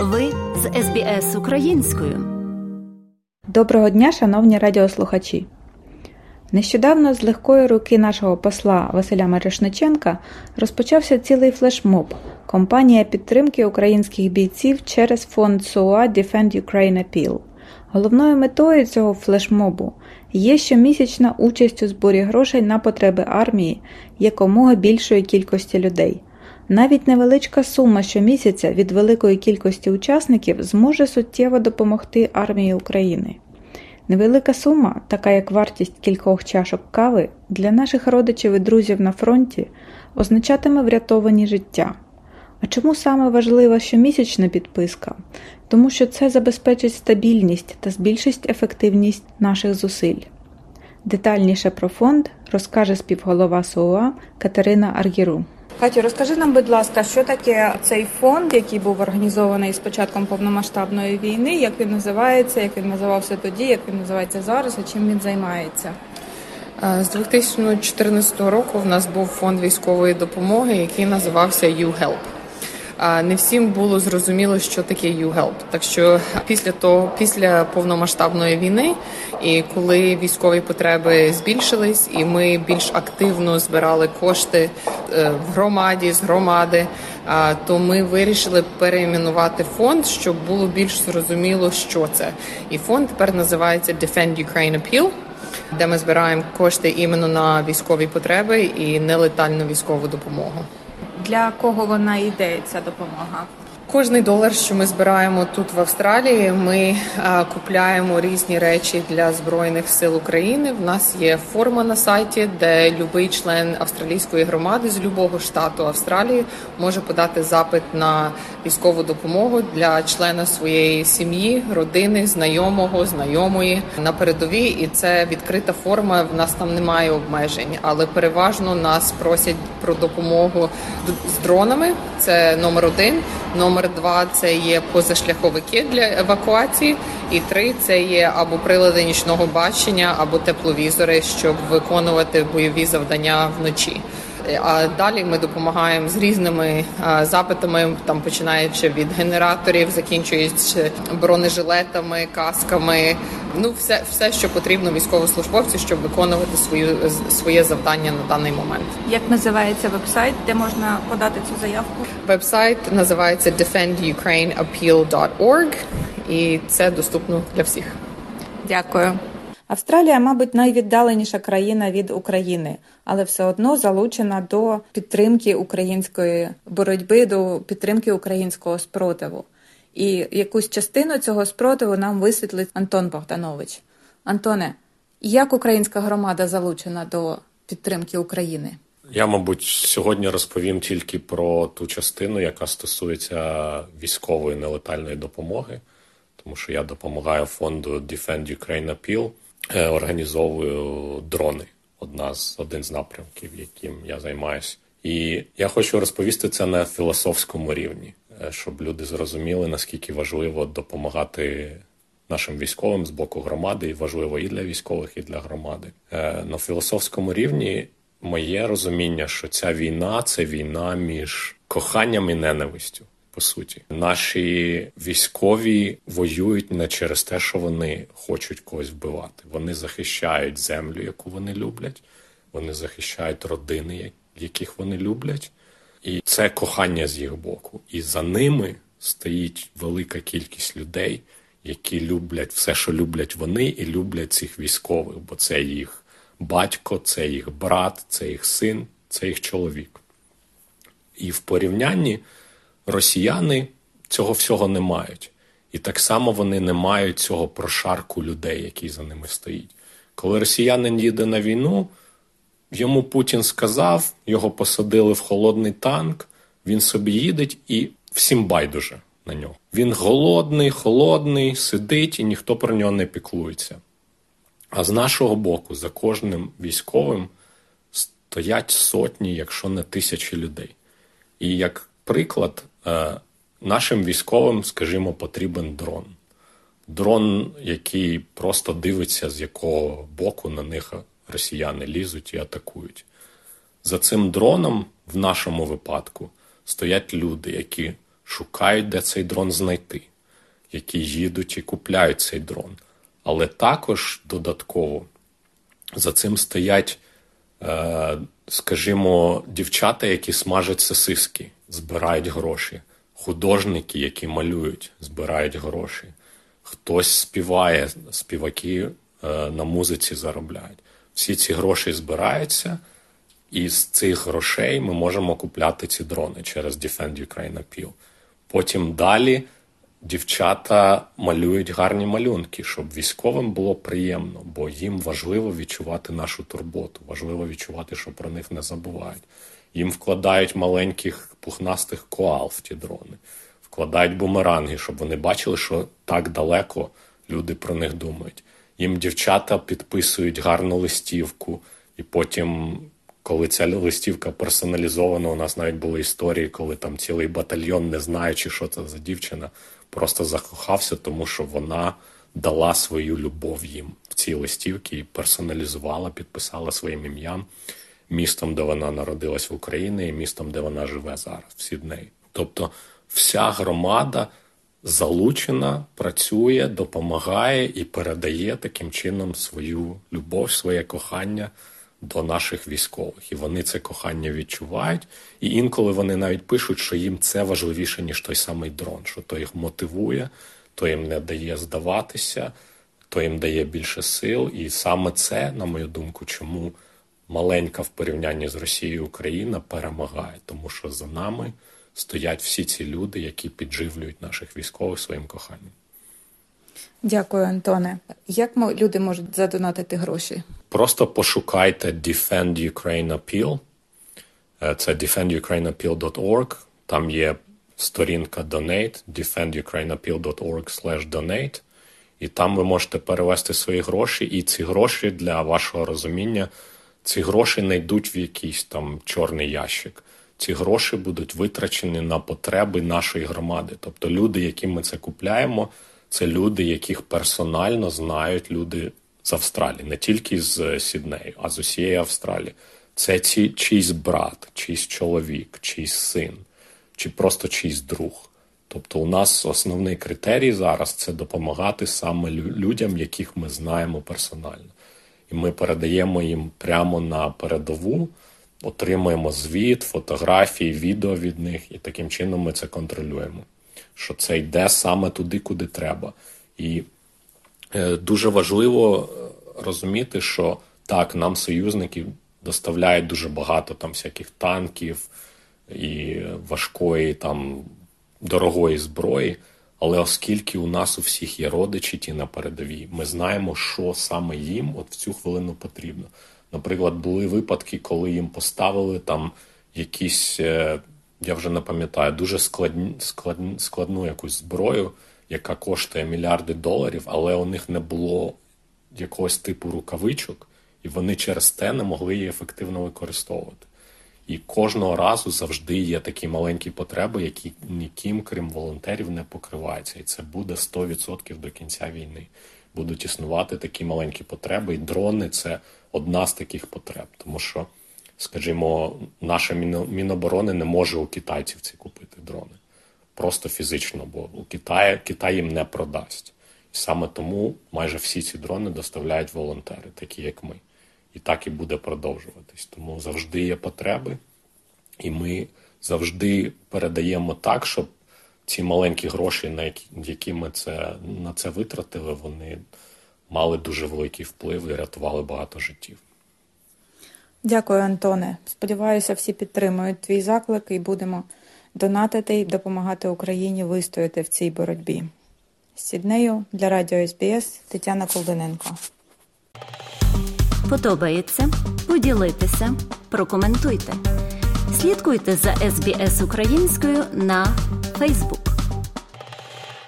Ви з СБС українською. Доброго дня, шановні радіослухачі. Нещодавно з легкої руки нашого посла Василя Мерешниченка розпочався цілий флешмоб компанія підтримки українських бійців через фонд СОА Defend Ukraine Appeal. Головною метою цього флешмобу є щомісячна участь у зборі грошей на потреби армії якомога більшої кількості людей. Навіть невеличка сума щомісяця від великої кількості учасників зможе суттєво допомогти армії України. Невелика сума, така як вартість кількох чашок кави, для наших родичів і друзів на фронті означатиме врятовані життя. А чому саме важлива щомісячна підписка? Тому що це забезпечить стабільність та збільшить ефективність наших зусиль. Детальніше про фонд розкаже співголова СОА Катерина Аргіру. Катю, розкажи нам, будь ласка, що таке цей фонд, який був організований з початком повномасштабної війни, як він називається, як він називався тоді, як він називається зараз, і чим він займається? Е, З 2014 року в нас був фонд військової допомоги, який називався YouHelp. Не всім було зрозуміло, що таке YouHelp. Так що після того, після повномасштабної війни, і коли військові потреби збільшились, і ми більш активно збирали кошти е, в громаді з громади, то ми вирішили переіменувати фонд, щоб було більш зрозуміло, що це. І фонд тепер називається Defend Ukraine Appeal, де ми збираємо кошти іменно на військові потреби і нелетальну військову допомогу. Для кого вона йде, ця допомога? Кожний долар, що ми збираємо тут в Австралії, ми а, купляємо різні речі для збройних сил України. В нас є форма на сайті, де будь-який член австралійської громади з будь-якого штату Австралії може подати запит на військову допомогу для члена своєї сім'ї, родини, знайомого, знайомої на передовій. І це відкрита форма. В нас там немає обмежень, але переважно нас просять про допомогу з дронами. Це номер один. Номер два це є позашляховики для евакуації, і три це є або прилади нічного бачення, або тепловізори, щоб виконувати бойові завдання вночі. А далі ми допомагаємо з різними запитами, там починаючи від генераторів, закінчуючи бронежилетами, касками. Ну, все, все, що потрібно військовослужбовцю, щоб виконувати свою своє завдання на даний момент. Як називається вебсайт, де можна подати цю заявку? Вебсайт називається defendukraineappeal.org і це доступно для всіх. Дякую. Австралія, мабуть, найвіддаленіша країна від України, але все одно залучена до підтримки української боротьби, до підтримки українського спротиву. І якусь частину цього спротиву нам висвітлить Антон Богданович. Антоне, як українська громада залучена до підтримки України? Я, мабуть, сьогодні розповім тільки про ту частину, яка стосується військової нелетальної допомоги, тому що я допомагаю фонду Defend Ukraine Appeal, організовую дрони. Одна з один з напрямків, яким я займаюся. І я хочу розповісти це на філософському рівні, е, щоб люди зрозуміли, наскільки важливо допомагати нашим військовим з боку громади, і важливо і для військових, і для громади. Е, На філософському рівні моє розуміння, що ця війна це війна між коханням і ненавистю. По суті, наші військові воюють не через те, що вони хочуть когось вбивати. Вони захищають землю, яку вони люблять, вони захищають родини, яких вони люблять, і це кохання з їх боку. І за ними стоїть велика кількість людей, які люблять все, що люблять вони, і люблять цих військових, бо це їх батько, це їх брат, це їх син, це їх чоловік. І в порівнянні росіяни цього всього не мають. І так само вони не мають цього прошарку людей, який за ними стоїть. Коли росіянин їде на війну, йому Путін сказав, його посадили в холодний танк, він собі їде і всім байдуже на нього. Він голодний, холодний, сидить і ніхто про нього не піклується. А з нашого боку, за кожним військовим стоять сотні, якщо не тисячі людей. І як приклад, нашим військовим, скажімо, потрібен дрон. Дрон, який просто дивиться, з якого боку на них росіяни лізуть і атакують. За цим дроном, в нашому випадку, стоять люди, які шукають, де цей дрон знайти, які їдуть і купляють цей дрон. Але також додатково за цим стоять, е, скажімо, дівчата, які смажать сосиски, збирають гроші, художники, які малюють, збирають гроші. Хтось співає, співаки е, на музиці заробляють. Всі ці гроші збираються, і з цих грошей ми можемо купляти ці дрони через Defend Ukraine Appeal. Потім далі дівчата малюють гарні малюнки, щоб військовим було приємно, бо їм важливо відчувати нашу турботу, важливо відчувати, що про них не забувають. Їм вкладають маленьких пухнастих коал в ті дрони, вкладають бумеранги, щоб вони бачили, що так далеко люди про них думають. Їм дівчата підписують гарну листівку, і потім, коли ця листівка персоналізована, у нас навіть були історії, коли там цілий батальйон, не знаючи, що це за дівчина, просто закохався, тому що вона дала свою любов їм в цій листівці і персоналізувала, підписала своїм ім'ям містом, де вона народилась в Україні, і містом, де вона живе зараз, в Сіднеї. Тобто вся громада залучена, працює, допомагає і передає таким чином свою любов, своє кохання до наших військових. І вони це кохання відчувають. І інколи вони навіть пишуть, що їм це важливіше, ніж той самий дрон, що то їх мотивує, то їм не дає здаватися, то їм дає більше сил. І саме це, на мою думку, чому маленька в порівнянні з Росією Україна перемагає, тому що за нами стоять всі ці люди, які підживлюють наших військових своїм коханням. Дякую, Антоне. Як люди можуть задонатити гроші? Просто пошукайте Defend Ukraine Appeal. Е, це defendukraineappeal.org. Там є сторінка Donate, defendukraineappeal.org donate. І там ви можете перевести свої гроші, і ці гроші для вашого розуміння, ці гроші не йдуть в якийсь там чорний ящик ці гроші будуть витрачені на потреби нашої громади. Тобто люди, яким ми це купляємо, це люди, яких персонально знають люди з Австралії, не тільки з Сіднею, а з усієї Австралії. Це ці, чийсь брат, чийсь чоловік, чийсь син, чи просто чийсь друг. Тобто, у нас основний критерій зараз це допомагати саме людям, яких ми знаємо персонально. І ми передаємо їм прямо на передову отримуємо звіт, фотографії, відео від них, і таким чином ми це контролюємо. Що це йде саме туди, куди треба. І е, дуже важливо е, розуміти, що так, нам союзники доставляють дуже багато там всяких танків і важкої там дорогої зброї. Але оскільки у нас у всіх є родичі ті на передовій, ми знаємо, що саме їм от в цю хвилину потрібно. Наприклад, були випадки, коли їм поставили там якісь, е, я вже не пам'ятаю, дуже складні, складні, складну якусь зброю, яка коштує мільярди доларів, але у них не було якогось типу рукавичок, і вони через те не могли її ефективно використовувати. І кожного разу завжди є такі маленькі потреби, які ніким, крім волонтерів, не покриваються. І це буде 100% до кінця війни. Будуть існувати такі маленькі потреби, і дрони це одна з таких потреб, тому що, скажімо, наша Міноборони не може у китайців ці купити дрони. Просто фізично, бо у Китаї Китай їм не продасть. І саме тому майже всі ці дрони доставляють волонтери, такі як ми. І так і буде продовжуватись. Тому завжди є потреби, і ми завжди передаємо так, щоб ці маленькі гроші, на які, які ми це на це витратили, вони мали дуже великий вплив і рятували багато життів. Дякую, Антоне. Сподіваюся, всі підтримують твій заклик і будемо донатити і допомагати Україні вистояти в цій боротьбі. З Сіднею для радіо СБС Тетяна Колдиненко. Подобається поділитися, прокоментуйте. Слідкуйте за СБС українською на Фейсбук.